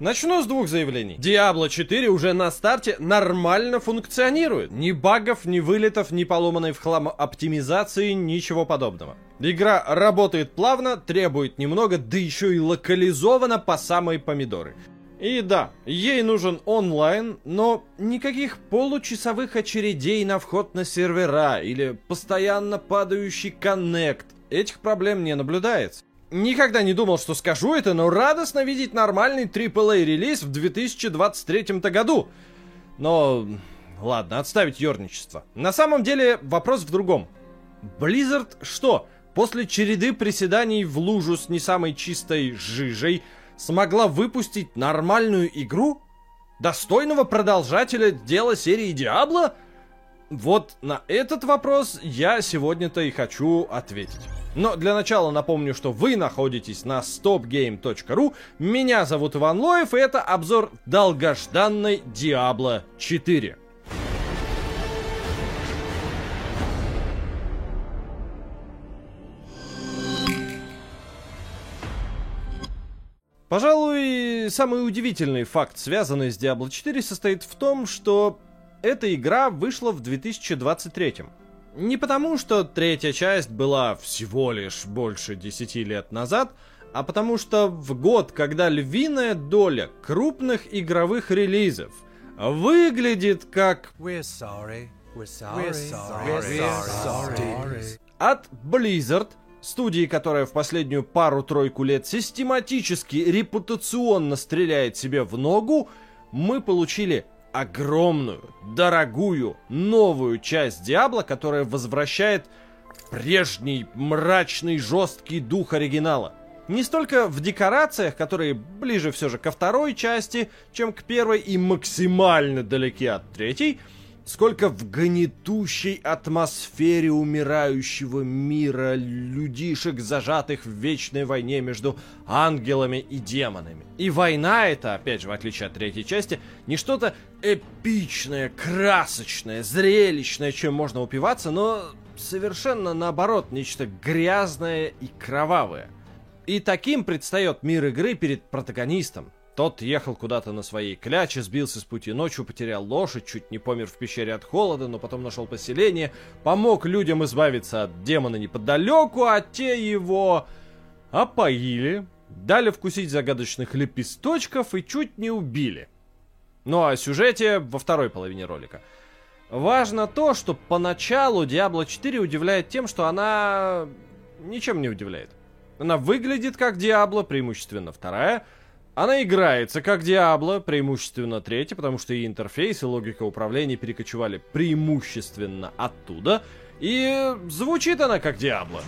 Начну с двух заявлений. Diablo 4 уже на старте нормально функционирует. Ни багов, ни вылетов, ни поломанной в хлам оптимизации, ничего подобного. Игра работает плавно, требует немного, да еще и локализована по самой помидоры. И да, ей нужен онлайн, но никаких получасовых очередей на вход на сервера или постоянно падающий коннект. Этих проблем не наблюдается. Никогда не думал, что скажу это, но радостно видеть нормальный AAA релиз в 2023 году. Но ладно, отставить ерничество. На самом деле вопрос в другом. Blizzard что, после череды приседаний в лужу с не самой чистой жижей смогла выпустить нормальную игру? Достойного продолжателя дела серии Диабло? Вот на этот вопрос я сегодня-то и хочу ответить. Но для начала напомню, что вы находитесь на stopgame.ru, меня зовут Иван Лоев, и это обзор долгожданной Diablo 4. Пожалуй, самый удивительный факт, связанный с Diablo 4, состоит в том, что эта игра вышла в 2023. Не потому, что третья часть была всего лишь больше 10 лет назад, а потому что в год, когда львиная доля крупных игровых релизов выглядит как... We're sorry. We're sorry. We're sorry. We're sorry. От Blizzard, студии, которая в последнюю пару-тройку лет систематически репутационно стреляет себе в ногу, мы получили огромную, дорогую, новую часть Диабло, которая возвращает прежний мрачный жесткий дух оригинала. Не столько в декорациях, которые ближе все же ко второй части, чем к первой и максимально далеки от третьей, сколько в гнетущей атмосфере умирающего мира людишек, зажатых в вечной войне между ангелами и демонами. И война эта, опять же, в отличие от третьей части, не что-то эпичное, красочное, зрелищное, чем можно упиваться, но совершенно наоборот, нечто грязное и кровавое. И таким предстает мир игры перед протагонистом, тот ехал куда-то на своей кляче, сбился с пути ночью, потерял лошадь, чуть не помер в пещере от холода, но потом нашел поселение, помог людям избавиться от демона неподалеку, а те его опоили, дали вкусить загадочных лепесточков и чуть не убили. Ну а о сюжете во второй половине ролика. Важно то, что поначалу Diablo 4 удивляет тем, что она ничем не удивляет. Она выглядит как Diablo, преимущественно вторая, она играется как Диабло, преимущественно третья, потому что и интерфейс, и логика управления перекочевали преимущественно оттуда. И звучит она как Диабло.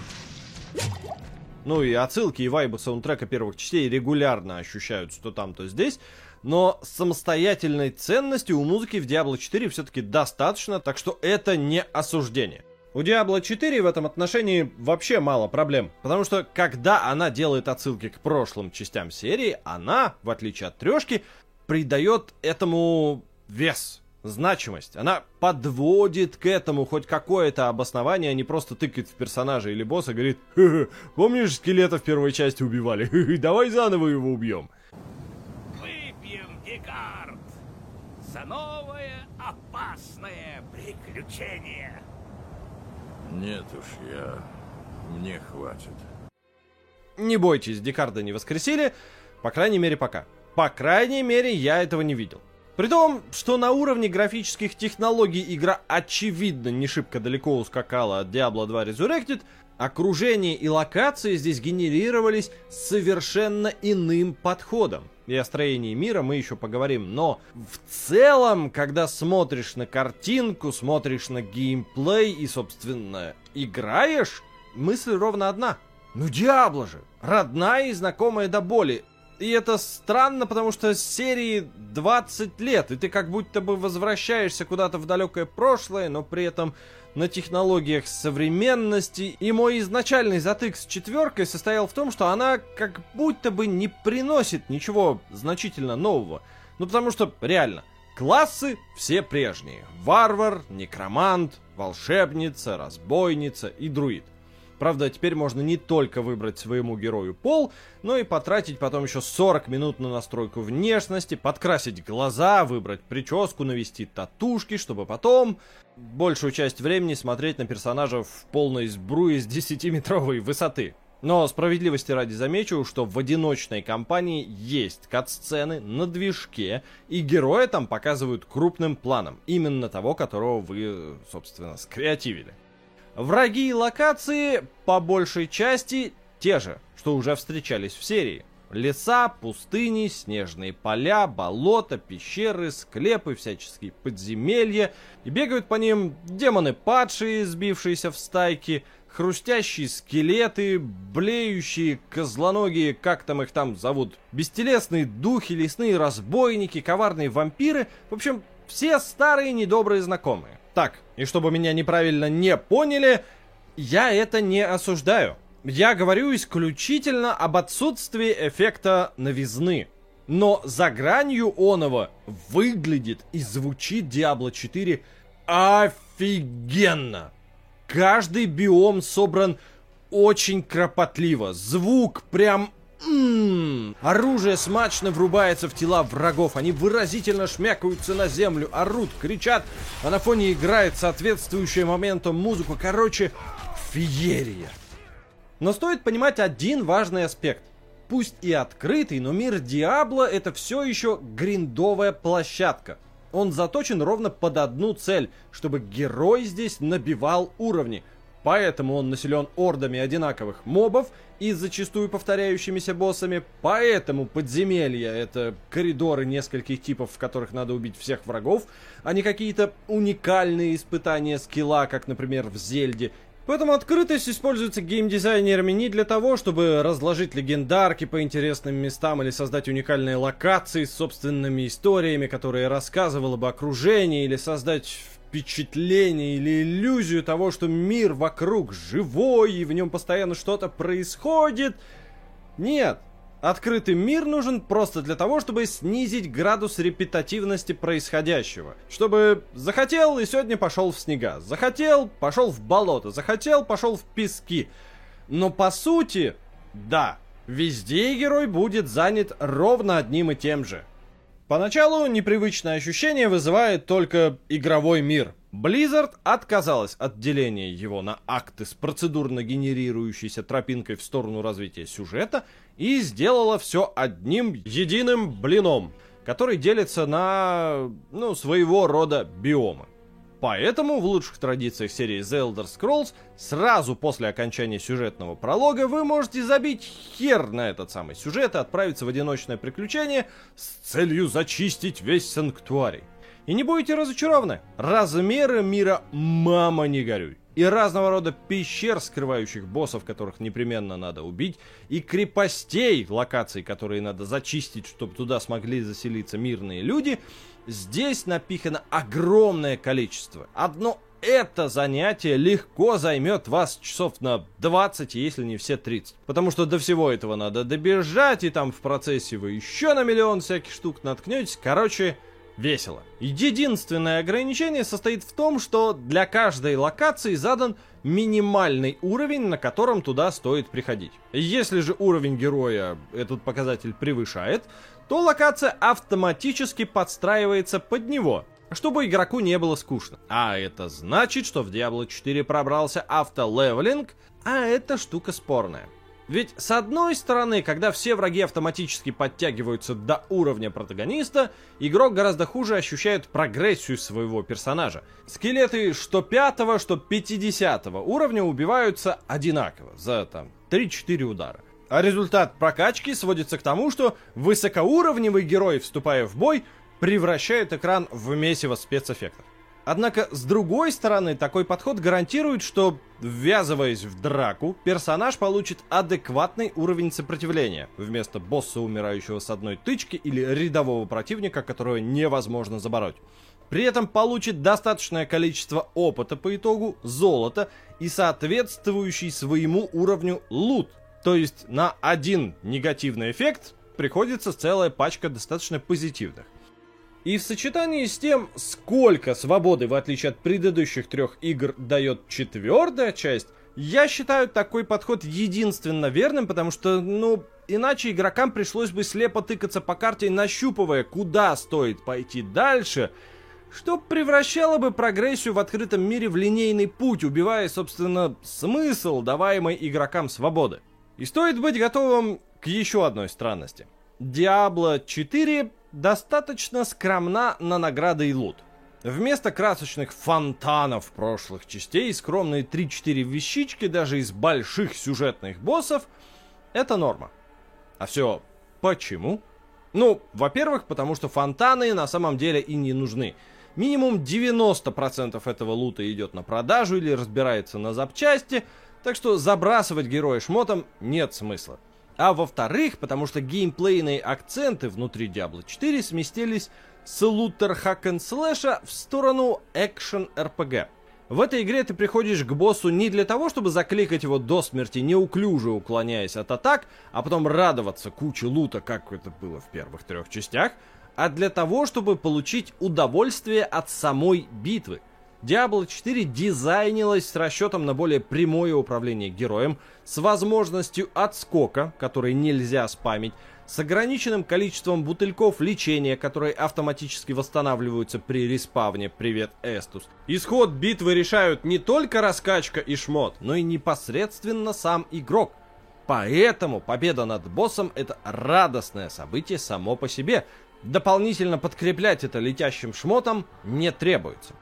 Ну и отсылки и вайбы саундтрека первых частей регулярно ощущаются то там, то здесь. Но самостоятельной ценности у музыки в Diablo 4 все-таки достаточно, так что это не осуждение. У Diablo 4 в этом отношении вообще мало проблем, потому что когда она делает отсылки к прошлым частям серии, она, в отличие от трешки, придает этому вес, значимость. Она подводит к этому хоть какое-то обоснование, а не просто тыкает в персонажа или босса и говорит Ха -ха, «Помнишь, скелета в первой части убивали? Давай заново его убьем». Выпьем, Декарт, за новое опасное приключение. Нет уж, я... Мне хватит. Не бойтесь, Декарда не воскресили, по крайней мере пока. По крайней мере, я этого не видел. При том, что на уровне графических технологий игра очевидно не шибко далеко ускакала от Diablo 2 Resurrected, окружение и локации здесь генерировались совершенно иным подходом. И о строении мира мы еще поговорим, но в целом, когда смотришь на картинку, смотришь на геймплей и, собственно, играешь, мысль ровно одна. Ну, Диабло же! Родная и знакомая до боли. И это странно, потому что серии 20 лет, и ты как будто бы возвращаешься куда-то в далекое прошлое, но при этом на технологиях современности. И мой изначальный затык с четверкой состоял в том, что она как будто бы не приносит ничего значительно нового. Ну потому что, реально, классы все прежние. Варвар, некромант, волшебница, разбойница и друид. Правда, теперь можно не только выбрать своему герою пол, но и потратить потом еще 40 минут на настройку внешности, подкрасить глаза, выбрать прическу, навести татушки, чтобы потом большую часть времени смотреть на персонажа в полной сбруе с 10-метровой высоты. Но справедливости ради замечу, что в одиночной кампании есть кат-сцены на движке, и героя там показывают крупным планом, именно того, которого вы, собственно, скреативили. Враги и локации, по большей части, те же, что уже встречались в серии. Леса, пустыни, снежные поля, болота, пещеры, склепы, всяческие подземелья. И бегают по ним демоны падшие, сбившиеся в стайки, хрустящие скелеты, блеющие козлоногие, как там их там зовут, бестелесные духи, лесные разбойники, коварные вампиры. В общем, все старые недобрые знакомые. Так, и чтобы меня неправильно не поняли, я это не осуждаю. Я говорю исключительно об отсутствии эффекта новизны. Но за гранью оного выглядит и звучит Diablo 4 офигенно. Каждый биом собран очень кропотливо. Звук прям Ммм, оружие смачно врубается в тела врагов, они выразительно шмякаются на землю, орут, кричат, а на фоне играет соответствующая моменту музыку. Короче, феерия. Но стоит понимать один важный аспект. Пусть и открытый, но мир Диабло это все еще гриндовая площадка. Он заточен ровно под одну цель, чтобы герой здесь набивал уровни. Поэтому он населен ордами одинаковых мобов и зачастую повторяющимися боссами. Поэтому подземелья — это коридоры нескольких типов, в которых надо убить всех врагов, а не какие-то уникальные испытания скилла, как, например, в Зельде. Поэтому открытость используется геймдизайнерами не для того, чтобы разложить легендарки по интересным местам или создать уникальные локации с собственными историями, которые рассказывало бы окружение, или создать впечатление или иллюзию того, что мир вокруг живой и в нем постоянно что-то происходит. Нет, Открытый мир нужен просто для того, чтобы снизить градус репетативности происходящего. Чтобы захотел и сегодня пошел в снега, захотел, пошел в болото, захотел, пошел в пески. Но по сути, да, везде герой будет занят ровно одним и тем же. Поначалу непривычное ощущение вызывает только игровой мир. Blizzard отказалась от деления его на акты с процедурно генерирующейся тропинкой в сторону развития сюжета и сделала все одним единым блином, который делится на, ну, своего рода биомы. Поэтому в лучших традициях серии The Elder Scrolls сразу после окончания сюжетного пролога вы можете забить хер на этот самый сюжет и отправиться в одиночное приключение с целью зачистить весь санктуарий. И не будете разочарованы, размеры мира мама не горюй. И разного рода пещер, скрывающих боссов, которых непременно надо убить, и крепостей, локаций, которые надо зачистить, чтобы туда смогли заселиться мирные люди – Здесь напихано огромное количество. Одно это занятие легко займет вас часов на 20, если не все 30. Потому что до всего этого надо добежать, и там в процессе вы еще на миллион всяких штук наткнетесь. Короче, весело. Единственное ограничение состоит в том, что для каждой локации задан минимальный уровень, на котором туда стоит приходить. Если же уровень героя этот показатель превышает, то локация автоматически подстраивается под него, чтобы игроку не было скучно. А это значит, что в Diablo 4 пробрался автолевелинг, а эта штука спорная. Ведь с одной стороны, когда все враги автоматически подтягиваются до уровня протагониста, игрок гораздо хуже ощущает прогрессию своего персонажа. Скелеты что 5 что 50 уровня убиваются одинаково, за там 3-4 удара. А результат прокачки сводится к тому, что высокоуровневый герой, вступая в бой, превращает экран в месиво спецэффектов. Однако, с другой стороны, такой подход гарантирует, что, ввязываясь в драку, персонаж получит адекватный уровень сопротивления, вместо босса, умирающего с одной тычки, или рядового противника, которого невозможно забороть. При этом получит достаточное количество опыта по итогу, золота и соответствующий своему уровню лут, то есть на один негативный эффект приходится целая пачка достаточно позитивных. И в сочетании с тем, сколько свободы, в отличие от предыдущих трех игр, дает четвертая часть, Я считаю такой подход единственно верным, потому что, ну, иначе игрокам пришлось бы слепо тыкаться по карте, нащупывая, куда стоит пойти дальше, что превращало бы прогрессию в открытом мире в линейный путь, убивая, собственно, смысл, даваемый игрокам свободы. И стоит быть готовым к еще одной странности. Diablo 4 достаточно скромна на награды и лут. Вместо красочных фонтанов прошлых частей, скромные 3-4 вещички даже из больших сюжетных боссов, это норма. А все почему? Ну, во-первых, потому что фонтаны на самом деле и не нужны. Минимум 90% этого лута идет на продажу или разбирается на запчасти, так что забрасывать героя шмотом нет смысла. А во-вторых, потому что геймплейные акценты внутри Diablo 4 сместились с лутер хак слэша в сторону экшен RPG. В этой игре ты приходишь к боссу не для того, чтобы закликать его до смерти, неуклюже уклоняясь от атак, а потом радоваться куче лута, как это было в первых трех частях, а для того, чтобы получить удовольствие от самой битвы. Diablo 4 дизайнилась с расчетом на более прямое управление героем, с возможностью отскока, который нельзя спамить, с ограниченным количеством бутыльков лечения, которые автоматически восстанавливаются при респавне «Привет, Эстус». Исход битвы решают не только раскачка и шмот, но и непосредственно сам игрок. Поэтому победа над боссом это радостное событие само по себе. Дополнительно подкреплять это летящим шмотом не требуется.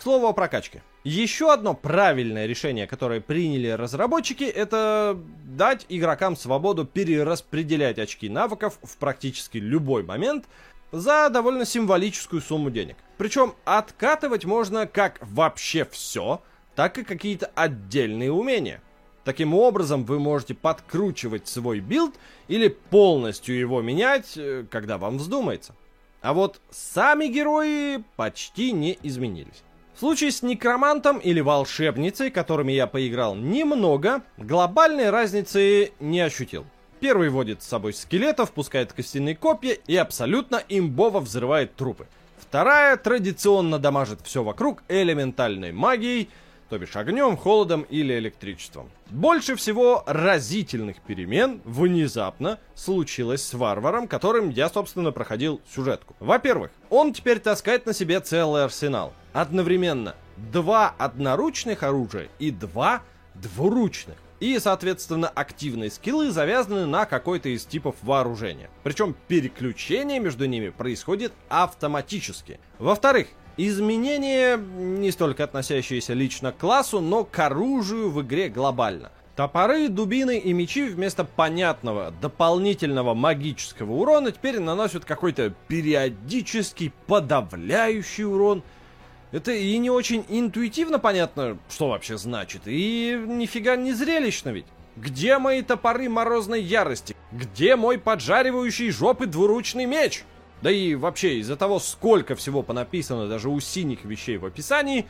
К слову о прокачке. Еще одно правильное решение, которое приняли разработчики, это дать игрокам свободу перераспределять очки навыков в практически любой момент за довольно символическую сумму денег. Причем откатывать можно как вообще все, так и какие-то отдельные умения. Таким образом, вы можете подкручивать свой билд или полностью его менять, э, когда вам вздумается. А вот сами герои почти не изменились. В случае с некромантом или волшебницей, которыми я поиграл немного, глобальной разницы не ощутил. Первый водит с собой скелетов, пускает костяные копья и абсолютно имбово взрывает трупы. Вторая традиционно дамажит все вокруг элементальной магией, то бишь огнем, холодом или электричеством. Больше всего разительных перемен внезапно случилось с варваром, которым я, собственно, проходил сюжетку. Во-первых, он теперь таскает на себе целый арсенал одновременно два одноручных оружия и два двуручных. И, соответственно, активные скиллы завязаны на какой-то из типов вооружения. Причем переключение между ними происходит автоматически. Во-вторых, изменения, не столько относящиеся лично к классу, но к оружию в игре глобально. Топоры, дубины и мечи вместо понятного дополнительного магического урона теперь наносят какой-то периодический подавляющий урон – это и не очень интуитивно понятно, что вообще значит, и нифига не зрелищно ведь. Где мои топоры морозной ярости? Где мой поджаривающий жопы двуручный меч? Да и вообще, из-за того, сколько всего понаписано даже у синих вещей в описании,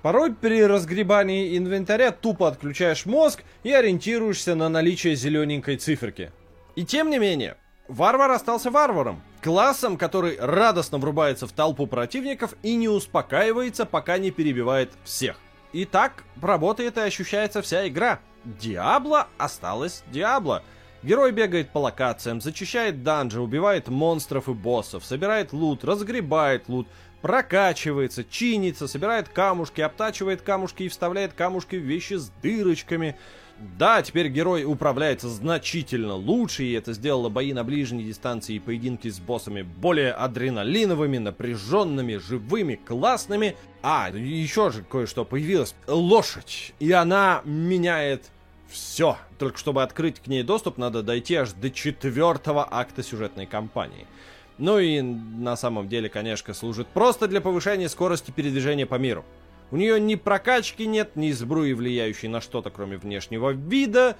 порой при разгребании инвентаря тупо отключаешь мозг и ориентируешься на наличие зелененькой циферки. И тем не менее, варвар остался варваром. Классом, который радостно врубается в толпу противников и не успокаивается, пока не перебивает всех. И так работает и ощущается вся игра. Диабло осталось Диабло. Герой бегает по локациям, зачищает данжи, убивает монстров и боссов, собирает лут, разгребает лут, прокачивается, чинится, собирает камушки, обтачивает камушки и вставляет камушки в вещи с дырочками – да, теперь герой управляется значительно лучше, и это сделало бои на ближней дистанции и поединки с боссами более адреналиновыми, напряженными, живыми, классными. А, еще же кое-что появилось. Лошадь. И она меняет все. Только чтобы открыть к ней доступ, надо дойти аж до четвертого акта сюжетной кампании. Ну и на самом деле, конечно, служит просто для повышения скорости передвижения по миру. У нее ни прокачки нет, ни сбруи, влияющей на что-то, кроме внешнего вида,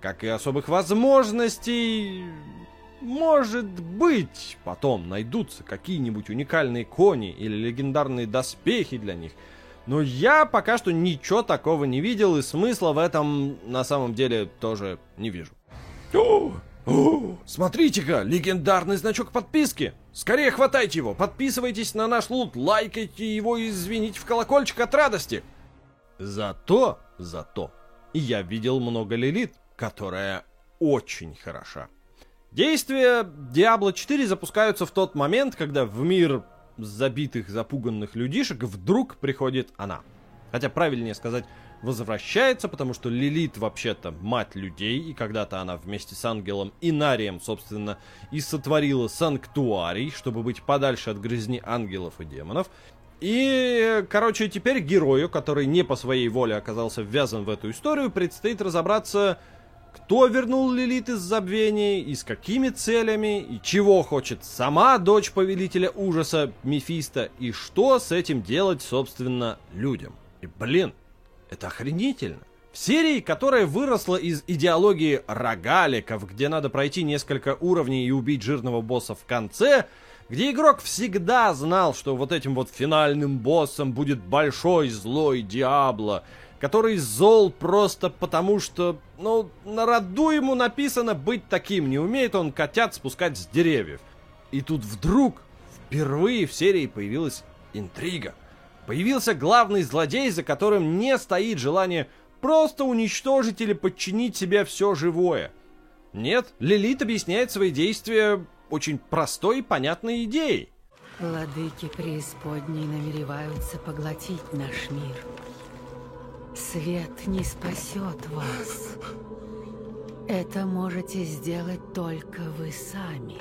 как и особых возможностей. Может быть, потом найдутся какие-нибудь уникальные кони или легендарные доспехи для них. Но я пока что ничего такого не видел, и смысла в этом на самом деле тоже не вижу. Смотрите-ка, легендарный значок подписки. Скорее хватайте его, подписывайтесь на наш лут, лайкайте его и извините в колокольчик от радости. Зато, зато, я видел много Лилит, которая очень хороша. Действия Diablo 4 запускаются в тот момент, когда в мир забитых, запуганных людишек вдруг приходит она. Хотя правильнее сказать возвращается, потому что Лилит вообще-то мать людей, и когда-то она вместе с ангелом Инарием, собственно, и сотворила санктуарий, чтобы быть подальше от грязни ангелов и демонов. И, короче, теперь герою, который не по своей воле оказался ввязан в эту историю, предстоит разобраться, кто вернул Лилит из забвения, и с какими целями, и чего хочет сама дочь повелителя ужаса Мефиста, и что с этим делать, собственно, людям. И, блин, это охренительно. В серии, которая выросла из идеологии рогаликов, где надо пройти несколько уровней и убить жирного босса в конце, где игрок всегда знал, что вот этим вот финальным боссом будет большой злой Диабло, который зол просто потому, что, ну, на роду ему написано быть таким, не умеет он котят спускать с деревьев. И тут вдруг, впервые в серии появилась интрига. Появился главный злодей, за которым не стоит желание просто уничтожить или подчинить себе все живое. Нет, Лилит объясняет свои действия очень простой и понятной идеей. Владыки преисподней намереваются поглотить наш мир. Свет не спасет вас. Это можете сделать только вы сами.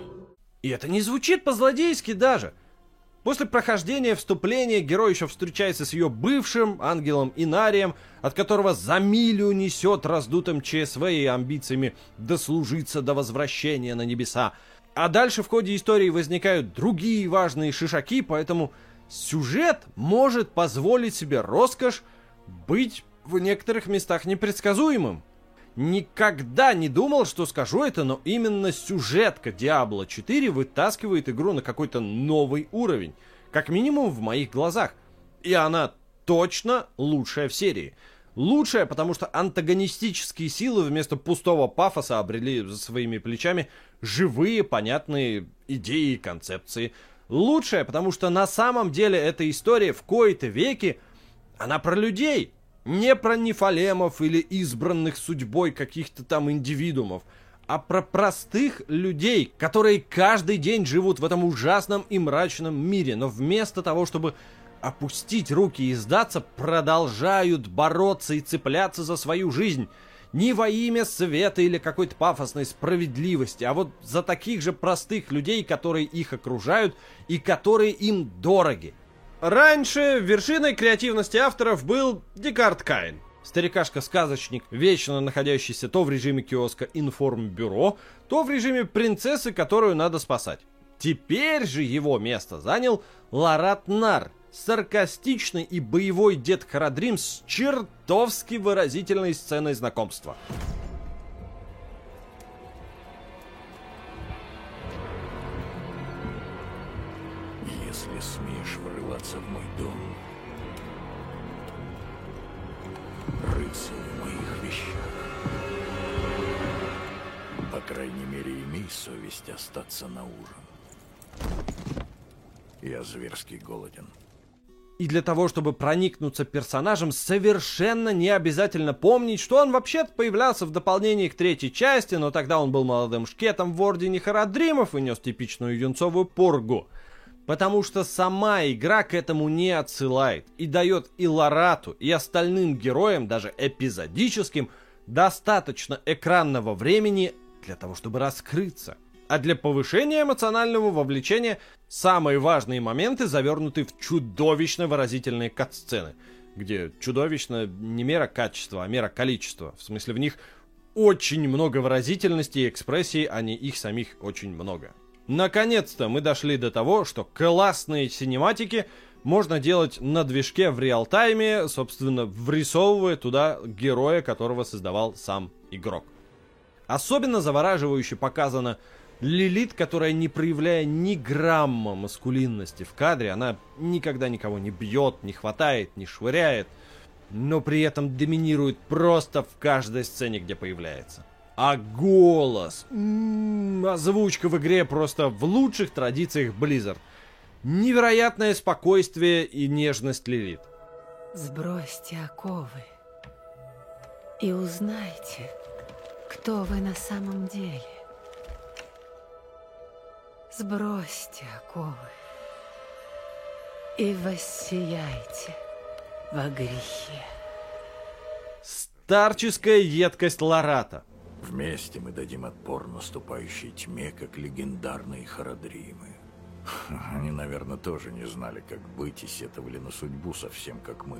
И это не звучит по-злодейски даже. После прохождения вступления герой еще встречается с ее бывшим ангелом Инарием, от которого за милю несет раздутым ЧСВ и амбициями дослужиться до возвращения на небеса. А дальше в ходе истории возникают другие важные шишаки, поэтому сюжет может позволить себе роскошь быть в некоторых местах непредсказуемым. Никогда не думал, что скажу это, но именно сюжетка Diablo 4 вытаскивает игру на какой-то новый уровень. Как минимум в моих глазах. И она точно лучшая в серии. Лучшая, потому что антагонистические силы вместо пустого пафоса обрели за своими плечами живые, понятные идеи и концепции. Лучшая, потому что на самом деле эта история в кои-то веки, она про людей, не про нефалемов или избранных судьбой каких-то там индивидуумов, а про простых людей, которые каждый день живут в этом ужасном и мрачном мире, но вместо того, чтобы опустить руки и сдаться, продолжают бороться и цепляться за свою жизнь. Не во имя света или какой-то пафосной справедливости, а вот за таких же простых людей, которые их окружают и которые им дороги. Раньше вершиной креативности авторов был Декарт Кайн. Старикашка-сказочник, вечно находящийся то в режиме киоска информбюро, то в режиме принцессы, которую надо спасать. Теперь же его место занял Ларат Нар, саркастичный и боевой дед Харадрим с чертовски выразительной сценой знакомства. Если смеешь врываться в мой дом, рыться в моих вещах, по крайней мере, имей совесть остаться на ужин. Я зверски голоден. И для того, чтобы проникнуться персонажем, совершенно не обязательно помнить, что он вообще-то появлялся в дополнении к третьей части, но тогда он был молодым шкетом в Ордене Харадримов и нес типичную юнцовую поргу. Потому что сама игра к этому не отсылает и дает и Ларату, и остальным героям, даже эпизодическим, достаточно экранного времени для того, чтобы раскрыться. А для повышения эмоционального вовлечения самые важные моменты завернуты в чудовищно выразительные кат-сцены, где чудовищно не мера качества, а мера количества. В смысле, в них очень много выразительности и экспрессии, а не их самих очень много. Наконец-то мы дошли до того, что классные синематики можно делать на движке в реал-тайме, собственно, врисовывая туда героя, которого создавал сам игрок. Особенно завораживающе показано Лилит, которая не проявляя ни грамма маскулинности в кадре, она никогда никого не бьет, не хватает, не швыряет, но при этом доминирует просто в каждой сцене, где появляется. А голос, м-м, озвучка в игре просто в лучших традициях Blizzard. Невероятное спокойствие и нежность Лилит. Сбросьте оковы. и узнайте, кто вы на самом деле. Сбросьте оковы и воссияйте во грехе. Старческая едкость Ларата. Вместе мы дадим отпор наступающей тьме, как легендарные Харадримы. Они, наверное, тоже не знали, как быть и сетовали на судьбу совсем как мы.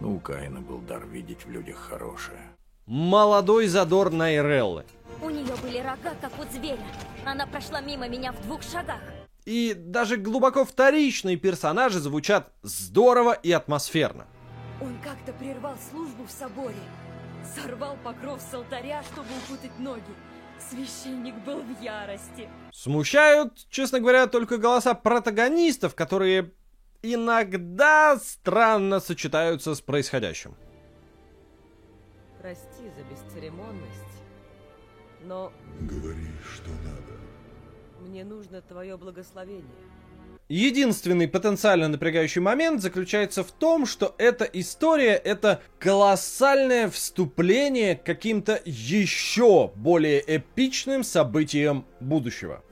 Но у Каина был дар видеть в людях хорошее. Молодой задор Найреллы. У нее были рога, как у зверя. Она прошла мимо меня в двух шагах. И даже глубоко вторичные персонажи звучат здорово и атмосферно. Он как-то прервал службу в соборе. Сорвал покров с алтаря, чтобы укутать ноги. Священник был в ярости. Смущают, честно говоря, только голоса протагонистов, которые иногда странно сочетаются с происходящим. Прости за бесцеремонность, но Говори, что надо. мне нужно твое благословение. Единственный потенциально напрягающий момент заключается в том, что эта история это колоссальное вступление к каким-то еще более эпичным событиям будущего.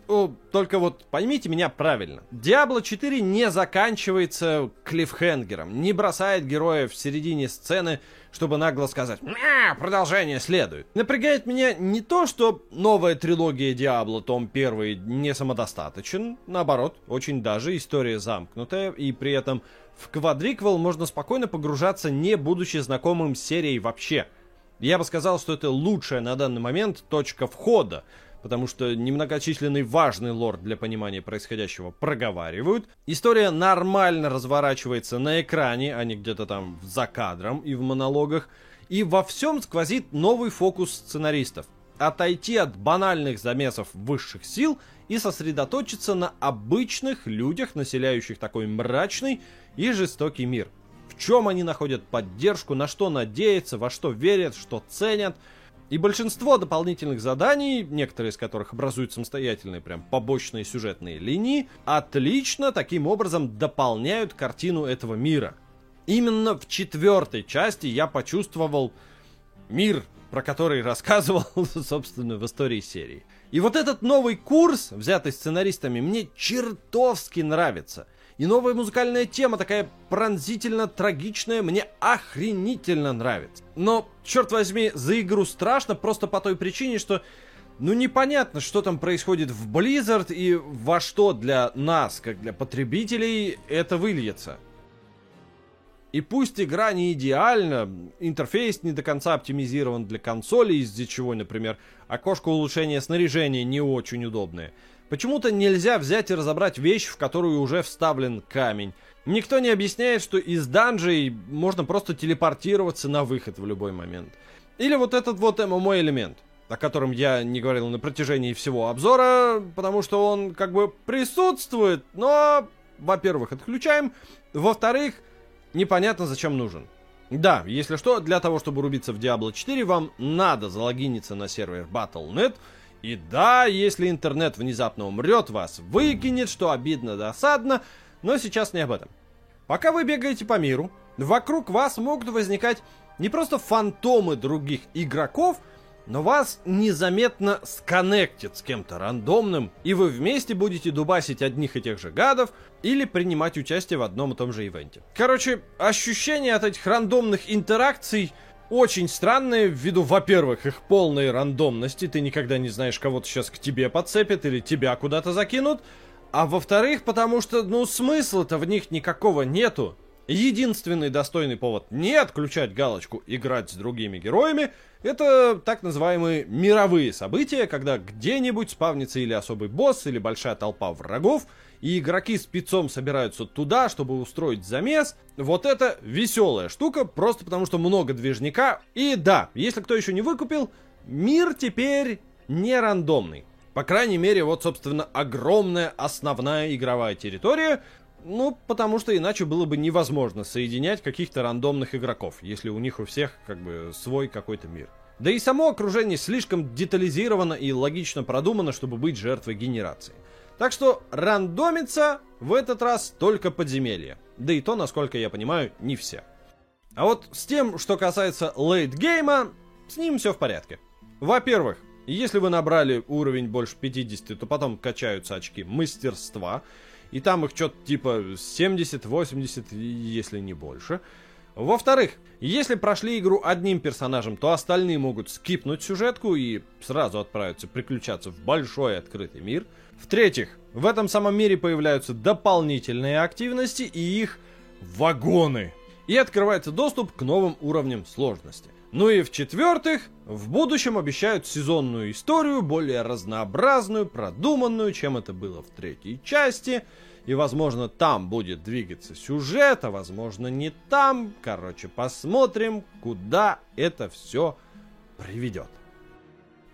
Только вот поймите меня правильно. Diablo 4 не заканчивается клиффхенгером, не бросает героя в середине сцены, чтобы нагло сказать «Мя, продолжение следует». Напрягает меня не то, что новая трилогия Diablo, том 1, не самодостаточен, наоборот, очень даже история замкнутая, и при этом в квадриквел можно спокойно погружаться, не будучи знакомым с серией вообще. Я бы сказал, что это лучшая на данный момент точка входа, потому что немногочисленный важный лорд для понимания происходящего проговаривают. История нормально разворачивается на экране, а не где-то там за кадром и в монологах. И во всем сквозит новый фокус сценаристов. Отойти от банальных замесов высших сил и сосредоточиться на обычных людях, населяющих такой мрачный и жестокий мир. В чем они находят поддержку, на что надеются, во что верят, что ценят – и большинство дополнительных заданий, некоторые из которых образуют самостоятельные прям побочные сюжетные линии, отлично таким образом дополняют картину этого мира. Именно в четвертой части я почувствовал мир, про который рассказывал, собственно, в истории серии. И вот этот новый курс, взятый сценаристами, мне чертовски нравится. И новая музыкальная тема, такая пронзительно трагичная, мне охренительно нравится. Но, черт возьми, за игру страшно просто по той причине, что ну непонятно, что там происходит в Blizzard и во что для нас, как для потребителей, это выльется. И пусть игра не идеальна, интерфейс не до конца оптимизирован для консоли, из-за чего, например, окошко улучшения снаряжения не очень удобное. Почему-то нельзя взять и разобрать вещь, в которую уже вставлен камень. Никто не объясняет, что из данжей можно просто телепортироваться на выход в любой момент. Или вот этот вот ММО элемент, о котором я не говорил на протяжении всего обзора, потому что он как бы присутствует, но, во-первых, отключаем, во-вторых, непонятно зачем нужен. Да, если что, для того, чтобы рубиться в Diablo 4, вам надо залогиниться на сервер Battle.net, и да, если интернет внезапно умрет, вас выкинет, что обидно, досадно, но сейчас не об этом. Пока вы бегаете по миру, вокруг вас могут возникать не просто фантомы других игроков, но вас незаметно сконнектит с кем-то рандомным, и вы вместе будете дубасить одних и тех же гадов или принимать участие в одном и том же ивенте. Короче, ощущение от этих рандомных интеракций очень странные ввиду, во-первых, их полной рандомности, ты никогда не знаешь, кого-то сейчас к тебе подцепят или тебя куда-то закинут, а во-вторых, потому что, ну, смысла-то в них никакого нету. Единственный достойный повод не отключать галочку «Играть с другими героями» — это так называемые мировые события, когда где-нибудь спавнится или особый босс, или большая толпа врагов, и игроки спецом собираются туда, чтобы устроить замес. Вот это веселая штука, просто потому что много движника. И да, если кто еще не выкупил, мир теперь не рандомный. По крайней мере, вот, собственно, огромная основная игровая территория, ну, потому что иначе было бы невозможно соединять каких-то рандомных игроков, если у них у всех как бы свой какой-то мир. Да и само окружение слишком детализировано и логично продумано, чтобы быть жертвой генерации. Так что рандомится в этот раз только подземелье. Да и то, насколько я понимаю, не все. А вот с тем, что касается лейтгейма, с ним все в порядке. Во-первых, если вы набрали уровень больше 50, то потом качаются очки мастерства, и там их что-то типа 70-80, если не больше. Во-вторых, если прошли игру одним персонажем, то остальные могут скипнуть сюжетку и сразу отправиться приключаться в большой открытый мир. В-третьих, в этом самом мире появляются дополнительные активности и их вагоны. И открывается доступ к новым уровням сложности. Ну и в-четвертых, в будущем обещают сезонную историю, более разнообразную, продуманную, чем это было в третьей части. И, возможно, там будет двигаться сюжет, а возможно, не там. Короче, посмотрим, куда это все приведет.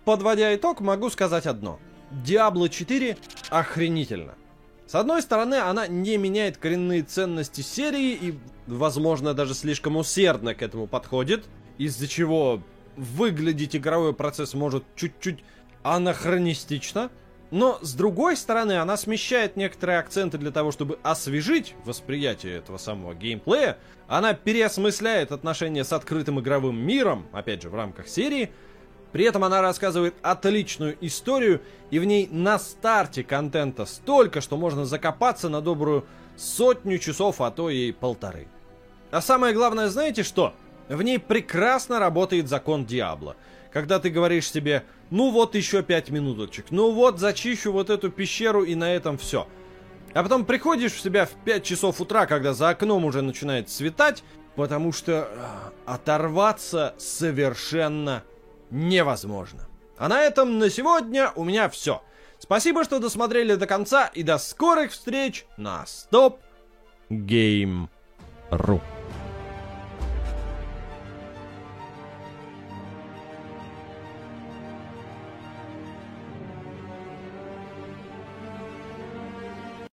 Подводя итог, могу сказать одно. Diablo 4 охренительно. С одной стороны, она не меняет коренные ценности серии и, возможно, даже слишком усердно к этому подходит – из-за чего выглядеть игровой процесс может чуть-чуть анахронистично. Но, с другой стороны, она смещает некоторые акценты для того, чтобы освежить восприятие этого самого геймплея. Она переосмысляет отношения с открытым игровым миром, опять же, в рамках серии. При этом она рассказывает отличную историю, и в ней на старте контента столько, что можно закопаться на добрую сотню часов, а то и полторы. А самое главное, знаете что? В ней прекрасно работает закон Диабло. Когда ты говоришь себе, ну вот еще пять минуточек, ну вот зачищу вот эту пещеру и на этом все. А потом приходишь в себя в 5 часов утра, когда за окном уже начинает светать, потому что э, оторваться совершенно невозможно. А на этом на сегодня у меня все. Спасибо, что досмотрели до конца и до скорых встреч на Гейм Ру.